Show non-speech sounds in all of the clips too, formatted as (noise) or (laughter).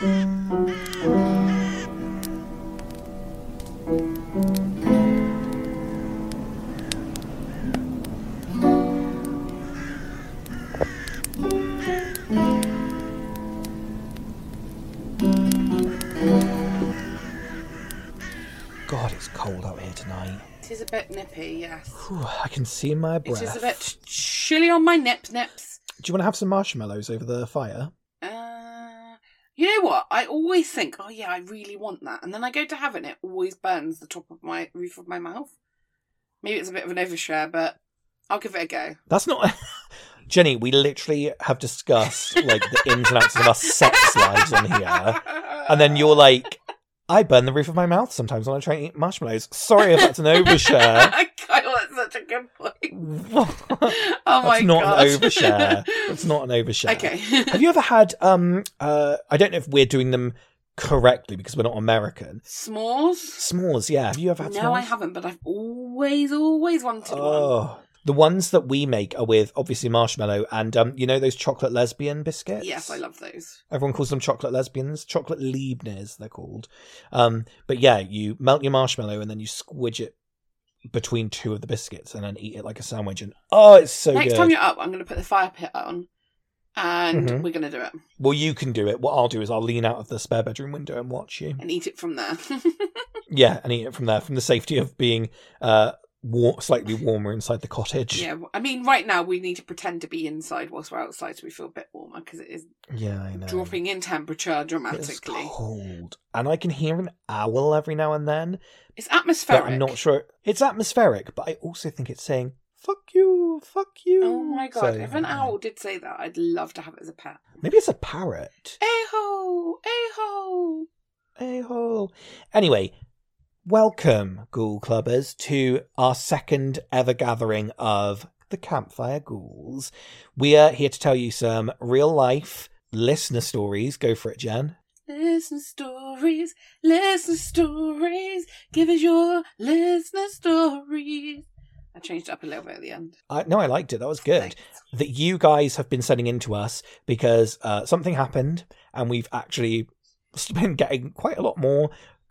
God, it's cold out here tonight. It is a bit nippy, yes. Whew, I can see my It breath. is a bit chilly on my nips, nips. Do you want to have some marshmallows over the fire? You know what? I always think, oh yeah, I really want that, and then I go to have it, and it always burns the top of my roof of my mouth. Maybe it's a bit of an overshare, but I'll give it a go. That's not. (laughs) Jenny, we literally have discussed like the ins and outs of our sex lives on here, and then you're like, "I burn the roof of my mouth sometimes when I try and eat marshmallows." Sorry if that's an (laughs) overshare. That's such a good point. (laughs) that's Oh my not god. an overshare. That's not an overshare. okay. (laughs) Have you ever had? Um. Uh. I don't know if we're doing them correctly because we're not American. S'mores? S'mores. Yeah. Have you ever had? No, I haven't, but I've always, always wanted one. Oh. The ones that we make are with obviously marshmallow and um, you know those chocolate lesbian biscuits. Yes, I love those. Everyone calls them chocolate lesbians, chocolate Liebners, they're called. Um, but yeah, you melt your marshmallow and then you squidge it between two of the biscuits and then eat it like a sandwich. And oh, it's so Next good. time you're up, I'm going to put the fire pit on, and Mhm. we're going to do it Well, you can do it. What I'll do is I'll lean out of the spare bedroom window and watch you. and eat it from there. (laughs) Yeah, and eat it from there, from the safety of being uh, war- slightly warmer inside the cottage. yeah, I mean, right now we need to pretend to be inside whilst we're outside, so we feel a bit warmer because it is Yeah, I know. dropping in temperature dramatically. It's cold, and I can hear an owl every now and then. It's atmospheric. But I'm not sure it's atmospheric. But I also think it's saying "fuck you, fuck you." Oh my god! So, if an owl did say that, I'd love to have it as a pet. maybe it's a parrot. A ho, a ho. A hole. Anyway, welcome, Ghoul Clubbers, to our second ever gathering of the Campfire Ghouls. We are here to tell you some real life listener stories. Go for it, Jen. Listen stories, listen stories. Give us your listener stories. I changed it up a little bit at the end. I, no, I liked it. That was good. Thanks. that you guys have been sending in to us because uh, something happened and we've actually been getting quite a lot more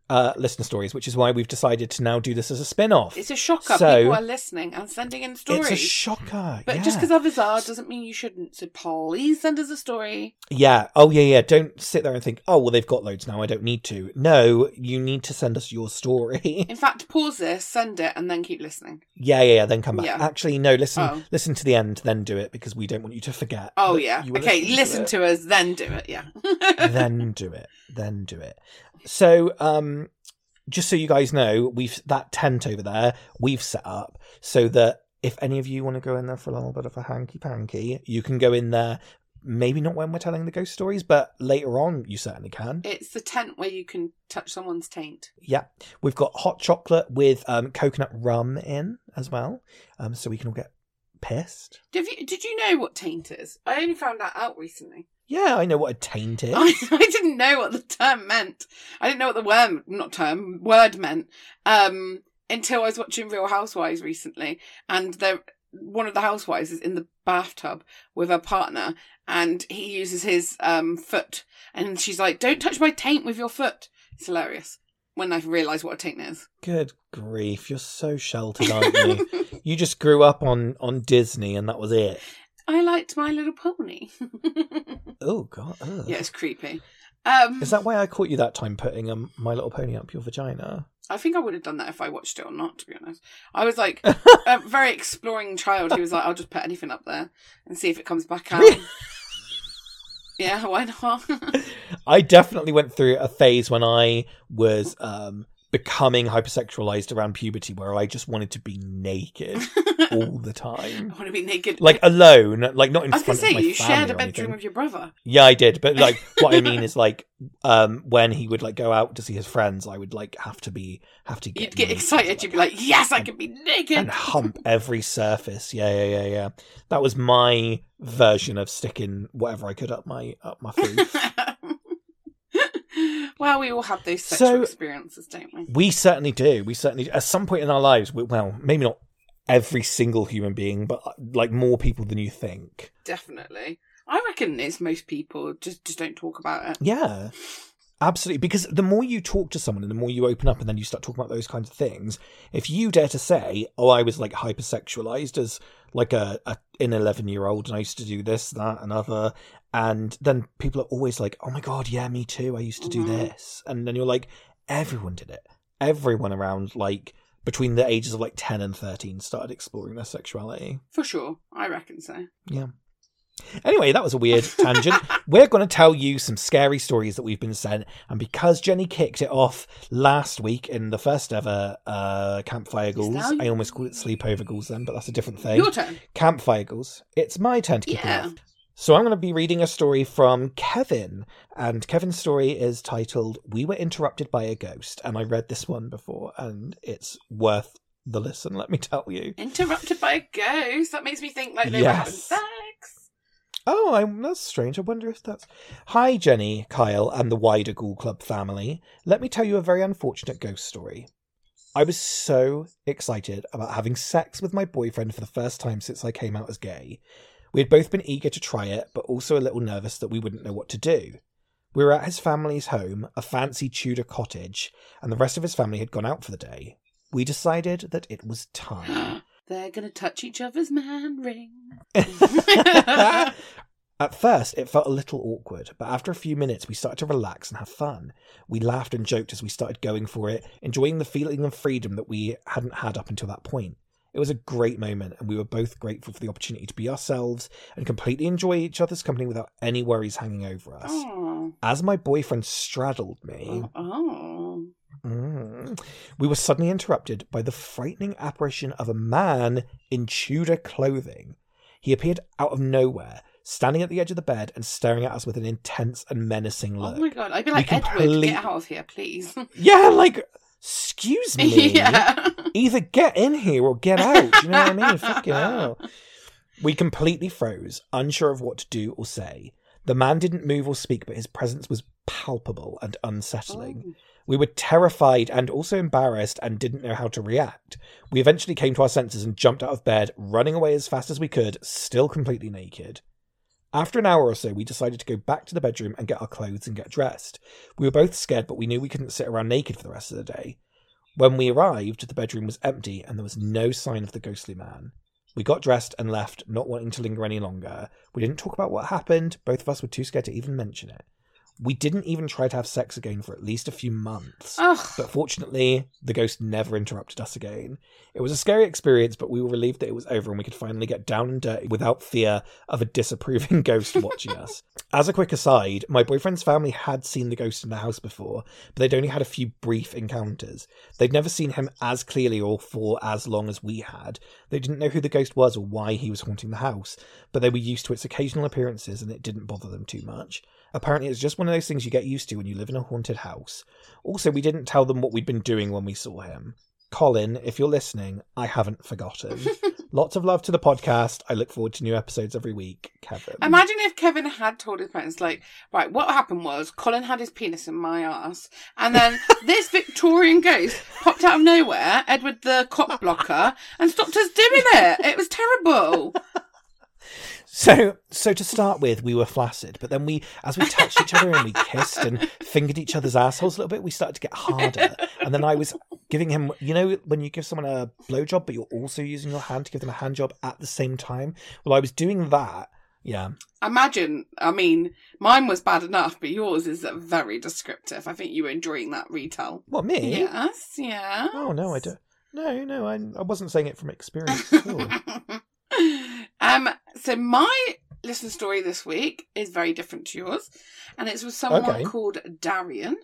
uh, listener stories, which is why we've decided to now do this as a spin off. It's a shocker. So- People are listening and sending in stories. It's a shocker. But yeah. just because others are doesn't mean you shouldn't. So please send us a story. Yeah. Oh, yeah, yeah. Don't sit there and think, oh, well, they've got loads now. I don't need to. No, you need to send us your story. (laughs) In fact, pause this, send it, and then keep listening. yeah, yeah, yeah. Then come back. Yeah. Actually, no, listen Oh. listen to the end, then do it because we don't want you to forget. Oh yeah. Okay, listen it. to us, then do it. Yeah. (laughs) then do it. Then do it. So, um, just so you guys know, we've that tent over there we've set up so that if any of you want to go in there for a little bit of a hanky panky, you can go in there. Maybe not when we're telling the ghost stories, but later on you certainly can. It's the tent where you can touch someone's taint. Yeah, we've got hot chocolate with um, coconut rum in as well, um, so we can all get pissed. Did you did you know what taint is? I only found that out recently. Yeah, I know what a taint (laughs) is. I, (laughs) I didn't know what the term meant. I didn't know what the word not term word meant um, until I was watching Real Housewives recently, and there one of the housewives is in the bathtub with her partner, and he uses his um, foot, and she's like, "Don't touch my taint with your foot." It's hilarious when I realise what a taint is. Good grief, you're so sheltered, aren't you? (laughs) you just grew up on on Disney, and that was it. I liked My Little Pony. (laughs) Oh God, ugh. yeah, it's creepy. Um, Is that why I caught you that time putting um, My Little Pony up your vagina? I think I would have done that if I watched it or not, to be honest. I was like (laughs) a very exploring child who was like, I'll just put anything up there and see if it comes back out. (laughs) Yeah, why not? I definitely went through a phase when I was um, becoming hypersexualized around puberty, where I just wanted to be naked (laughs) all the time. I want to be naked. like alone, like not in I was front say, of my you shared a bedroom with your brother. Yeah, I did, but like (laughs) what I mean is like um, when he would like go out to see his friends, I would like have to be have to get You'd get naked, excited. You'd be like, yes, I can be naked. and hump every surface. Yeah, yeah, yeah, yeah. That was my version of sticking whatever I could up my up my (laughs) food. Well, we all have those sexual So- experiences, don't we? we certainly do. We certainly, at some point in our lives, we, well, maybe not every single human being, but uh, like more people than you think. Definitely. I reckon it's most people just just don't talk about it. Yeah. Absolutely, because the more you talk to someone and the more you open up and then you start talking about those kinds of things, if you dare to say, "Oh, I was like hypersexualized as like a, a an eleven year old and I used to do this, that, and other," and then people are always like, "Oh my god, yeah, me too. I used to do Mhm. this," and then you're like, "Everyone did it. Everyone around like between the ages of like ten and thirteen started exploring their sexuality." For sure. I reckon so. Anyway, that was a weird (laughs) tangent. We're going to tell you some scary stories that we've been sent, and because Jenny kicked it off last week in the first ever uh, campfire ghouls, now I almost called it sleepover ghouls then, but that's a different thing. Your turn. Campfire ghouls. It's my turn to kick Yeah. it off. So I'm going to be reading a story from Kevin, and Kevin's story is titled "We Were Interrupted by a Ghost," and I read this one before, and it's worth the listen. Let me tell you. Interrupted by a ghost. That makes me think like they were having sex. Oh, I'm, that's strange. I wonder if that's. Hi, Jenny, Kyle, and the wider Ghoul Club family. Let me tell you a very unfortunate ghost story. I was so excited about having sex with my boyfriend for the first time since I came out as gay. We had both been eager to try it, but also a little nervous that we wouldn't know what to do. We were at his family's home, a fancy Tudor cottage, and the rest of his family had gone out for the day. We decided that it was time. (gasps) They're gonna touch each other's man ring. (laughs) (laughs) At first, it felt a little awkward, but after a few minutes, we started to relax and have fun. We laughed and joked as we started going for it, enjoying the feeling of freedom that we hadn't had up until that point. It was a great moment, and we were both grateful for the opportunity to be ourselves and completely enjoy each other's company without any worries hanging over us. Oh. As my boyfriend straddled me, Oh. Mm. We were suddenly interrupted by the frightening apparition of a man in Tudor clothing. He appeared out of nowhere, standing at the edge of the bed and staring at us with an intense and menacing look. Oh my god. I'd be like, Edward, complete- get out of here, please. (laughs) yeah, like, excuse (laughs) me. yeah. Either get in here or get out. You know what I mean? Fucking (laughs) hell. We completely froze, unsure of what to do or say. The man didn't move or speak, but his presence was palpable and unsettling. Oh. We were terrified and also embarrassed and didn't know how to react. We eventually came to our senses and jumped out of bed, running away as fast as we could, still completely naked. After an hour or so, we decided to go back to the bedroom and get our clothes and get dressed. We were both scared, but we knew we couldn't sit around naked for the rest of the day. When we arrived, the bedroom was empty and there was no sign of the ghostly man. We got dressed and left, not wanting to linger any longer. We didn't talk about what happened, both of us were too scared to even mention it. We didn't even try to have sex again for at least a few months. Ugh. But fortunately, the ghost never interrupted us again. It was a scary experience, but we were relieved that it was over and we could finally get down and dirty without fear of a disapproving (laughs) ghost watching us. As a quick aside, my boyfriend's family had seen the ghost in the house before, but they'd only had a few brief encounters. They'd never seen him as clearly or for as long as we had. They didn't know who the ghost was or why he was haunting the house, but they were used to its occasional appearances and it didn't bother them too much. Apparently, it's just one of those things you get used to when you live in a haunted house. Also, we didn't tell them what we'd been doing when we saw him. Colin, if you're listening, I haven't forgotten. (laughs) Lots of love to the podcast. I look forward to new episodes every week. Kevin. Imagine if Kevin had told his parents, like, right, what happened was Colin had his penis in my ass, and then (laughs) this Victorian ghost popped out of nowhere, Edward the cock blocker, and stopped us doing it. It was terrible. (laughs) So, so to start with, we were flaccid, but then we, as we touched each other and we kissed and fingered each other's assholes a little bit, we started to get harder. And then I was giving him, you know, when you give someone a blowjob, but you're also using your hand to give them a hand job at the same time. Well, I was doing that. Yeah. Imagine, I mean, mine was bad enough, but yours is very descriptive. I think you were enjoying that retell. What me? Yes, yeah. Oh no, I don't. No, no, I, I wasn't saying it from experience at all. (laughs) so my listener story this week is very different to yours, and it's with someone Okay. called Darian.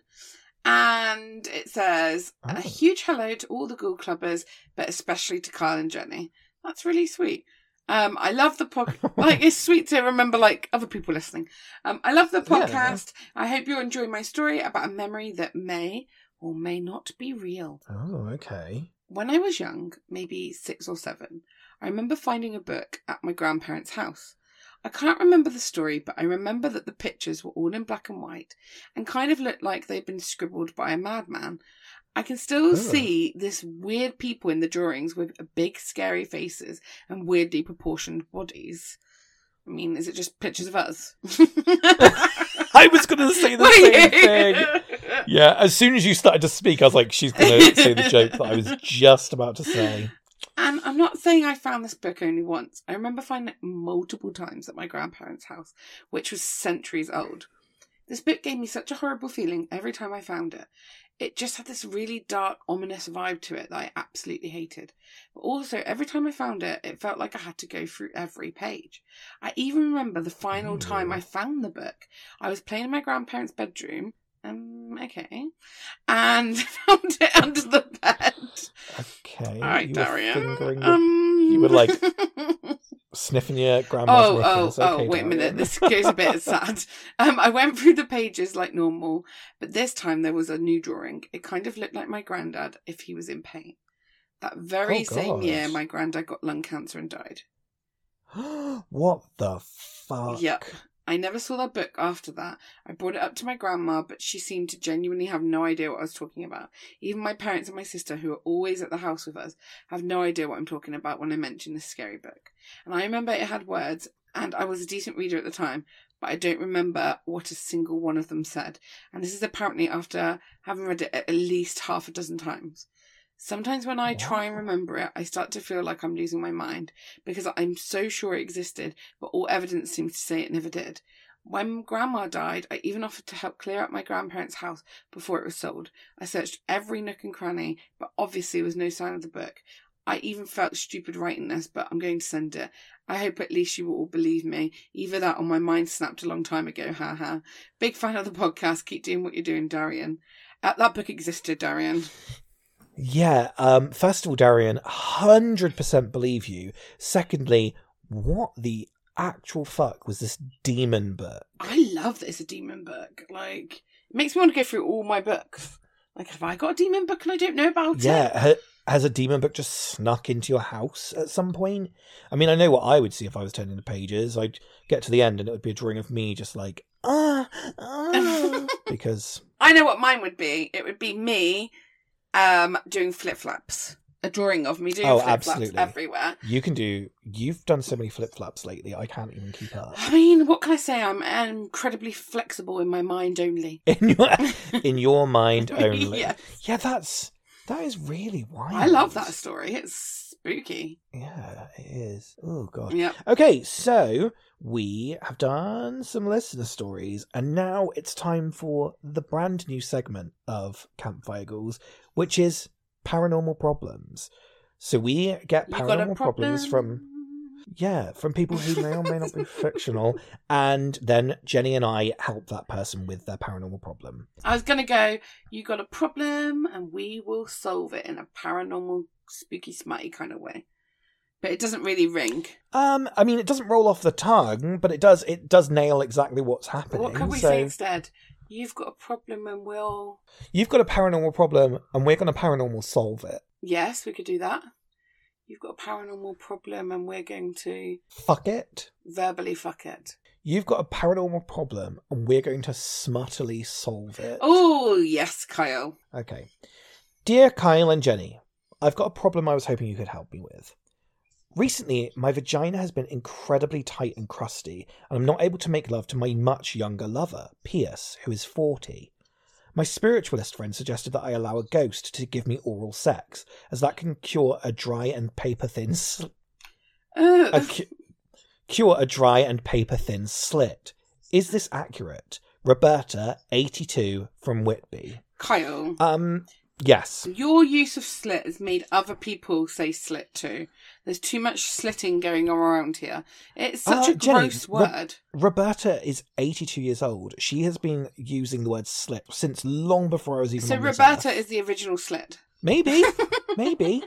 And it says, Oh. a huge hello to all the Ghoul Clubbers, but especially to Kyle and Jenny. That's really sweet. Um, I love the podcast. (laughs) like, it's sweet to remember, like, other people listening. Um, I love the Yeah. podcast. I hope you enjoy my story about a memory that may or may not be real. Oh, okay. When I was young, maybe six or seven, I remember finding a book at my grandparents' house. I can't remember the story, but I remember that the pictures were all in black and white and kind of looked like they'd been scribbled by a madman. I can still Oh. see this weird people in the drawings with big, scary faces and weirdly proportioned bodies. I mean, is it just pictures of us? (laughs) I was going to say the same thing. Yeah, as soon as you started to speak, I was like, she's going (laughs) to say the joke that I was just about to say. And I'm not saying I found this book only once. I remember finding it multiple times at my grandparents' house, which was centuries old. This book gave me such a horrible feeling every time I found it. It just had this really dark, ominous vibe to it that I absolutely hated. But also, every time I found it, it felt like I had to go through every page. I even remember the final time mm. I found the book. I was playing in my grandparents' bedroom. Um, okay. And (laughs) found it under the bed. Okay. All right, you Darian. Um, you were like (laughs) sniffing your grandma's oh, oh, knickers. oh! Okay, wait a minute. This (laughs) goes a bit sad. Um, I went through the pages like normal, but this time there was a new drawing. It kind of looked like my granddad if he was in pain. That very Oh, same year, my granddad got lung cancer and died. (gasps) what the fuck? Yep. I never saw that book after that. I brought it up to my grandma, but she seemed to genuinely have no idea what I was talking about. Even my parents and my sister, who are always at the house with us, have no idea what I'm talking about when I mention this scary book. And I remember it had words, and I was a decent reader at the time, but I don't remember what a single one of them said. And this is apparently after having read it at least half a dozen times. Sometimes when I try and remember it, I start to feel like I'm losing my mind because I'm so sure it existed, but all evidence seems to say it never did. When Grandma died, I even offered to help clear up my grandparents' house before it was sold. I searched every nook and cranny, but obviously there was no sign of the book. I even felt stupid writing this, but I'm going to send it. I hope at least you will all believe me. Either that or my mind snapped a long time ago, Ha ha. Big fan of the podcast. Keep doing what you're doing, Darian. Uh, that book existed, Darian. Yeah. Um. First of all, Darian, hundred percent believe you. Secondly, what the actual fuck was this demon book? I love that it's a demon book. Like, it makes me want to go through all my books. Like, have I got a demon book and I don't know about it? Yeah. Has a demon book just snuck into your house at some point? I mean, I know what I would see if I was turning the pages. I'd get to the end and it would be a drawing of me just like ah, ah (laughs) because I know what mine would be. It would be me um, doing flip flaps. A drawing of me doing Oh, flip flaps absolutely. everywhere. you can do. You've done so many flip flops lately. I can't even keep up. I mean, what can I say? I'm incredibly flexible in my mind only. (laughs) In your in your (laughs) mind only. yeah. Yeah, that's that is really wild. I love that story. It's spooky. Yeah, it is. Oh god. Yeah. Okay, so we have done some listener stories, and now it's time for the brand new segment of Campfire Ghouls, which is paranormal problems. So we get You got a paranormal problems from yeah, from people who may or may not be (laughs) fictional, and then Jenny and I help that person with their paranormal problem. I was gonna go. You got a problem, and we will solve it in a paranormal, spooky, smutty kind of way. But it doesn't really ring. Um, I mean, it doesn't roll off the tongue, but it does. It does nail exactly what's happening. What can we so say instead? You've got a problem, and we'll. you've got a paranormal problem, and we're going to paranormal solve it. Yes, we could do that. You've got a paranormal problem, and we're going to Fuck it. verbally fuck it. You've got a paranormal problem, and we're going to smuttily solve it. Oh yes, Kyle. Okay. Dear Kyle and Jenny, I've got a problem I was hoping you could help me with. Recently, my vagina has been incredibly tight and crusty, and I'm not able to make love to my much younger lover, Pierce, who is 40. My spiritualist friend suggested that I allow a ghost to give me oral sex, as that can cure a dry and paper thin sl- Uh, a cu- cure a dry and paper thin slit. Is this accurate? Roberta, 82, from Whitby. Kyle, Um, yes. your use of slit has made other people say slit too. There's too much slitting going on around here. It's such Uh, a Jenny, gross Ro- word. Roberta is 82 years old. She has been using the word slit since long before I was even So Roberta is the original slit. Maybe, (laughs) maybe.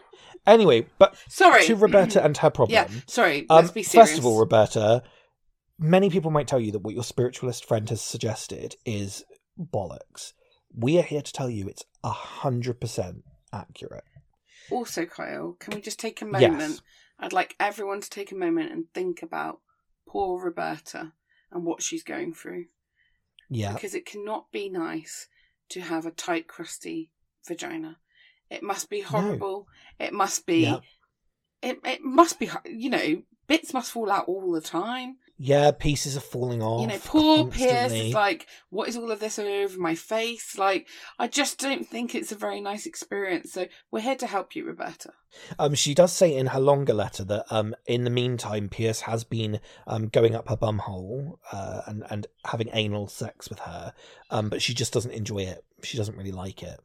Anyway, but Sorry. to Roberta and her problem. Yeah, sorry. Um, let's be serious. first of all, Roberta, many people might tell you that what your spiritualist friend has suggested is bollocks. We are here to tell you it's a hundred percent accurate. Also, Kyle, can we just take a moment? Yes. I'd like everyone to take a moment and think about poor Roberta and what she's going through. Yeah, Because it cannot be nice to have a tight, crusty vagina. It must be horrible. It must be. Yeah. It it must be. You know, bits must fall out all the time. Yeah, pieces are falling off. you know, poor Pierce is like, what is all of this over my face? Like, I just don't think it's a very nice experience. So we're here to help you, Roberta. Um, she does say in her longer letter that um, in the meantime, Pierce has been um, going up her bumhole uh, and and having anal sex with her, um, but she just doesn't enjoy it. She doesn't really like it.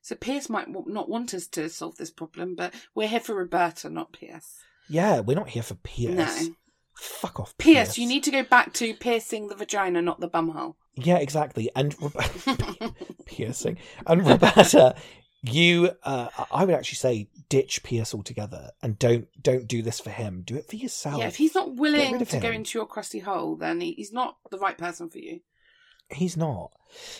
So Pierce might not want us to solve this problem, but we're here for Roberta, not Pierce. Yeah, we're not here for Pierce. No. Fuck off, Pierce, Pierce. you need to go back to piercing the vagina, not the bumhole. Yeah, exactly. And (laughs) Re- (laughs) piercing and Roberta, you, uh, I would actually say ditch Pierce altogether and don't don't do this for him. Do it for yourself. yeah, if he's not willing to go into your crusty hole, then he, he's not the right person for you. He's not.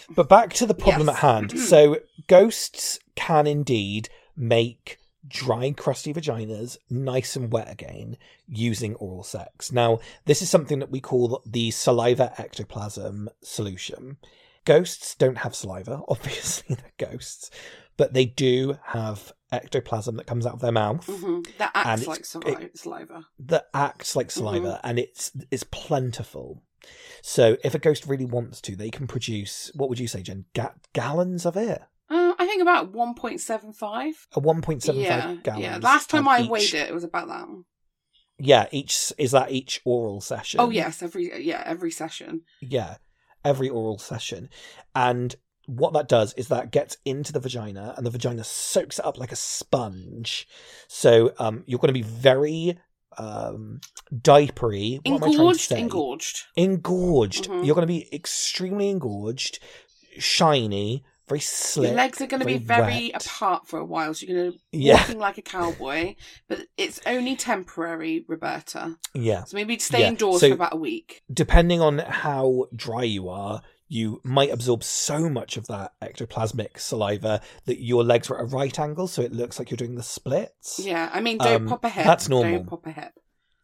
But back to the problem Yes. at hand. So ghosts can indeed make dry, crusty vaginas nice and wet again using oral sex. Now, this is something that we call the saliva ectoplasm solution. Ghosts don't have saliva, (laughs) obviously they're ghosts, but they do have ectoplasm that comes out of their mouth hmm That acts like saliva. saliva. that acts like saliva and it's it's plentiful. So if a ghost really wants to, they can produce what would you say, Jen? Ga- gallons of it? I think about 1.75. A one point seven Yeah, five gallons. yeah. Last time I each- weighed it, it was about that. Yeah, each is that each oral session. Oh yes, every yeah every session. Yeah, every oral session, and what that does is that gets into the vagina, and the vagina soaks it up like a sponge. So um, you're going to be very um diapery. What am I to Engorged, engorged. engorged. Mhm. You're going to be extremely engorged, shiny, very slick. Your legs are going to be very wet. apart for a while, so you're going to Yeah, walking like a cowboy. But it's only temporary, Roberta. yeah. So maybe stay Yeah, indoors so- for about a week. Depending on how dry you are, you might absorb so much of that ectoplasmic saliva that your legs are at a right angle, so it looks like you're doing the splits. Yeah, I mean, don't Um, pop a hip. that's normal. Don't pop a hip.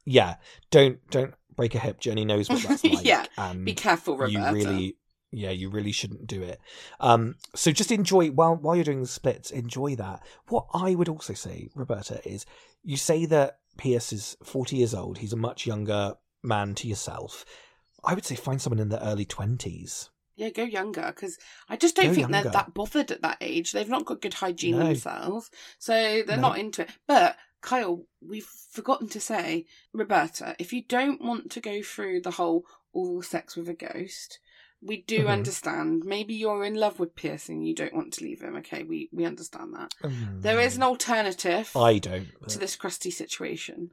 Yeah. Don't don't break a hip. Jenny knows what that's (laughs) like. Yeah, and Be careful, Roberta. You really yeah you really shouldn't do it um so just enjoy while while you're doing the splits enjoy that what i would also say roberta is you say that pierce is 40 years old he's a much younger man to yourself i would say find someone in their early 20s Yeah, go younger because I just don't Go think younger. they're that bothered at that age. They've not got good hygiene No. themselves, so they're No. not into it. But Kyle, we've forgotten to say, Roberta, if you don't want to go through the whole oral sex with a ghost, we do Mhm. understand. Maybe you're in love with and you don't want to leave him. Okay, we we understand that. Mm. There is an alternative i don't to this crusty situation,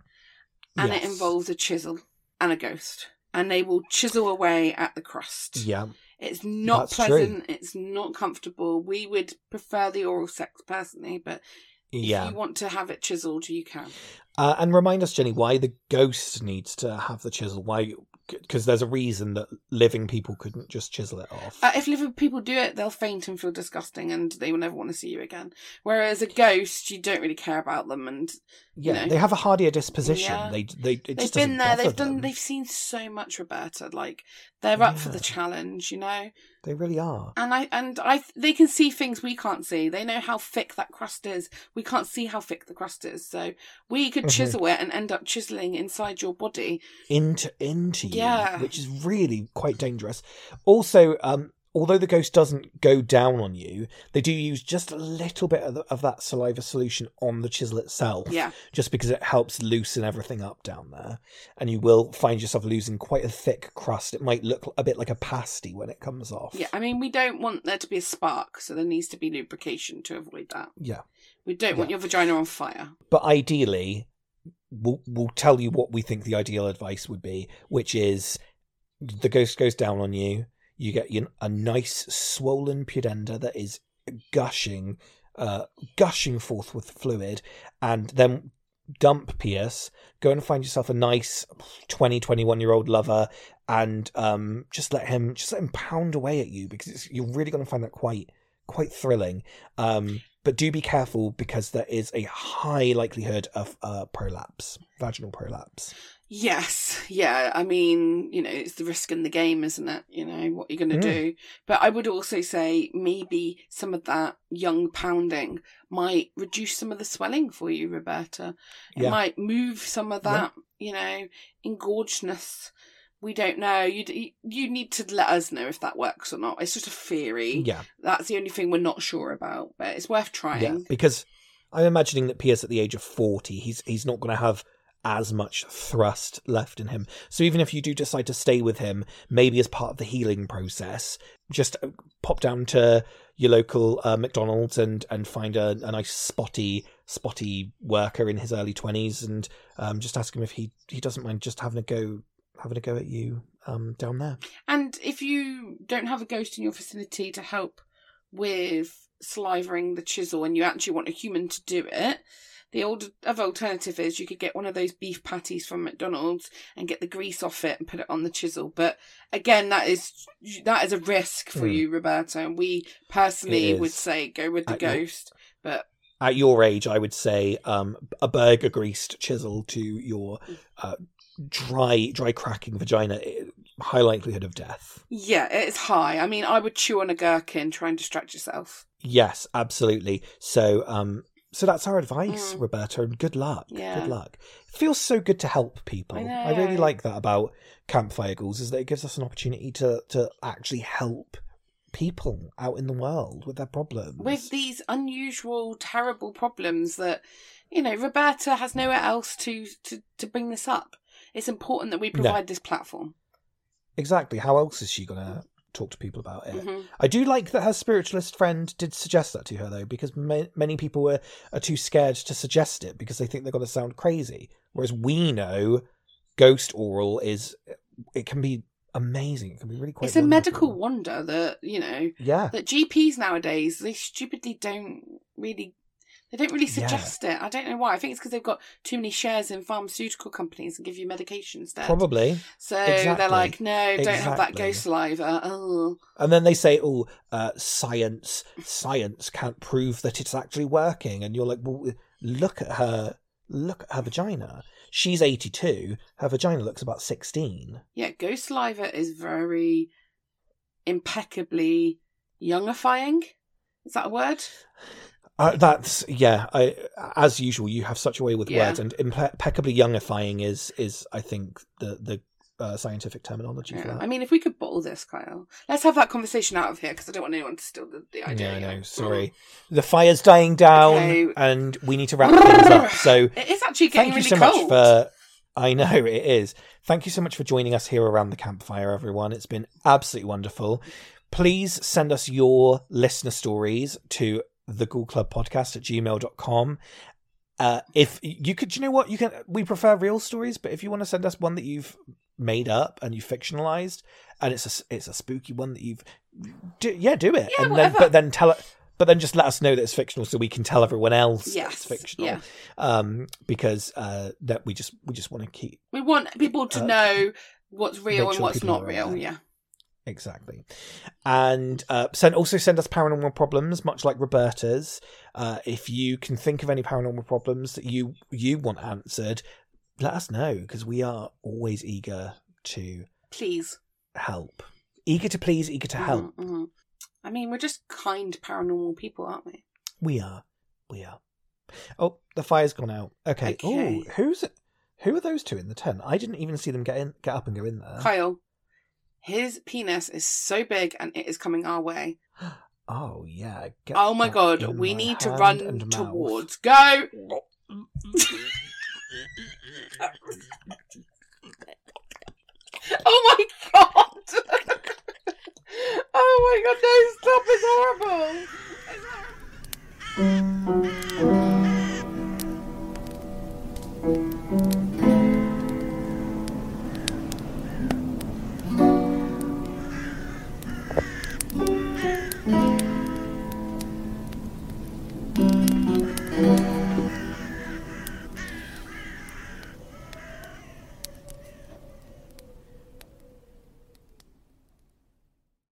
and it involves a chisel and a ghost, and they will chisel away at the crust. yeah It's not That's true. pleasant. It's not comfortable. We would prefer the oral sex personally, but yeah if you want to have it chiseled, you can. Uh, and remind us, Jenny, why the ghost needs to have the chisel. Why? Because there's a reason that living people couldn't just chisel it off. Uh, if living people do it, they'll faint and feel disgusting, and they will never want to see you again. Whereas a ghost, you don't really care about them, and yeah, know. they have a hardier disposition. Yeah. They they it they've been there. They've done. them. They've seen so much, Roberta. Like they're up for the challenge, you know. They really are. And I and I, they can see things we can't see. They know how thick that crust is. We can't see how thick the crust is, so we could Mhm. chisel it and end up chiseling inside your body. into into you, Yeah. which is really quite dangerous. Also, um, although the ghost doesn't go down on you, they do use just a little bit of, the, of that saliva solution on the chisel itself. Yeah. just because it helps loosen everything up down there, and you will find yourself losing quite a thick crust. It might look a bit like a pasty when it comes off. Yeah, I mean, we don't want there to be a spark, so there needs to be lubrication to avoid that. yeah. We don't want your vagina on fire. But ideally, we'll, we'll tell you what we think the ideal advice would be, which is the ghost goes down on you. You get you a nice swollen pudenda that is gushing, uh, gushing forth with fluid, and then dump Pierce. Go and find yourself a nice 20, 21 year old lover, and um, just let him just let him pound away at you because you're really going to find that quite quite thrilling. Um, but do be careful because there is a high likelihood of uh, prolapse, vaginal prolapse. Yes, yeah. I mean, you know, it's the risk in the game, isn't it? You know, what you're going to Mm. do. But I would also say maybe some of that young pounding might reduce some of the swelling for you, Roberta. It Yeah. might move some of Yeah. that, you know, engorgedness. We don't know. You you need to let us know if that works or not. It's just a theory. Yeah, That's the only thing we're not sure about, but it's worth trying. yeah. Because I'm imagining that Pierce at the age of 40, he's he's not going to have as much thrust left in him. So even if you do decide to stay with him, maybe as part of the healing process, just uh, pop down to your local uh, McDonald's and and find a, a nice spotty spotty worker in his early 20s and um, just ask him if he he doesn't mind just having a go having a go at you um, down there. And if you don't have a ghost in your vicinity to help with slivering the chisel and you actually want a human to do it, the old other alternative is you could get one of those beef patties from McDonald's and get the grease off it and put it on the chisel. But again, that is that is a risk for Hmm. you, Roberto. And we personally would say go with the At your- ghost. But at your age, I would say um, a burger greased chisel to your uh, dry, dry cracking vagina. eh, High likelihood of death. yeah, it's high. I mean, I would chew on a gherkin, try and distract yourself. Yes, absolutely. So, um, so that's our advice, Mm. Roberta, and good luck. Yeah. Good luck. It feels so good to help people. I really like that about Campfire Ghouls, is that it gives us an opportunity to to actually help people out in the world with their problems. with these unusual, terrible problems that you know Roberta has nowhere else to to to bring this up. It's important that we provide this platform. exactly. How else is she gonna talk to people about it? Mhm. I do like that her spiritualist friend did suggest that to her, though, because ma- many people were are too scared to suggest it because they think they're going to sound crazy. Whereas we know ghost oral is it can be amazing. It can be really quite. It's a medical wonder that you know Yeah, that GPs nowadays they stupidly don't really they don't really Yeah. suggest it. I don't know why. I think it's because they've got too many shares in pharmaceutical companies and give you medication instead. probably. So they're like, no, don't have that ghost saliva. Oh, And then they say, "Oh, uh, science, science can't prove that it's actually working." And you're like, "Well, look at her, look at her vagina. She's 82. Her vagina looks about 16." Yeah, ghost saliva is very impeccably youngifying. Is that a word? Uh, that's yeah. I, as usual, you have such a way with Yeah. words, and impeccably youngifying is is I think the the uh, scientific terminology for that. I mean, if we could bottle this, Kyle, let's have that conversation out of here because I don't want anyone to steal the, the idea. yeah, I know. yet. Sorry, the fire's dying down, Okay. and we need to wrap things up. (laughs) So It is actually getting thank you really so cold. much for. I know (laughs) it is. Thank you so much for joining us here around the campfire, everyone. It's been absolutely wonderful. Please send us your listener stories to the Ghoul Club podcast at gmail.com. Uh, if you could, you know what? You can. We prefer real stories, but if you want to send us one that you've made up and you fictionalized, and it's a it's a spooky one that you've, do, yeah, do it. Yeah, and whatever. then, but then tell it. But then just let us know that it's fictional, so we can tell everyone else Yes, it's fictional. yeah. Um, because uh, that we just we just want to keep We want people to Uh, know what's real and sure what's not real. Yeah. Exactly. And uh, send also send us paranormal problems, much like Roberta's. Uh, if you can think of any paranormal problems that you you want answered, let us know because we are always eager to Please. help. Eager to please, eager to help. Mhm, mhm. I mean, we're just kind paranormal people, aren't we? We are. We are. Oh, the fire's gone out. Okay. Okay. Oh, who's? Who are those two in the tent? I didn't even see them get in, get up and go in there. Kyle, his penis is so big and it is coming our way. (gasps) Oh yeah. Get oh my god, we my need to run towards. Go. (laughs) oh my god. (laughs) oh my god, no, stop. It's horrible. It's horrible.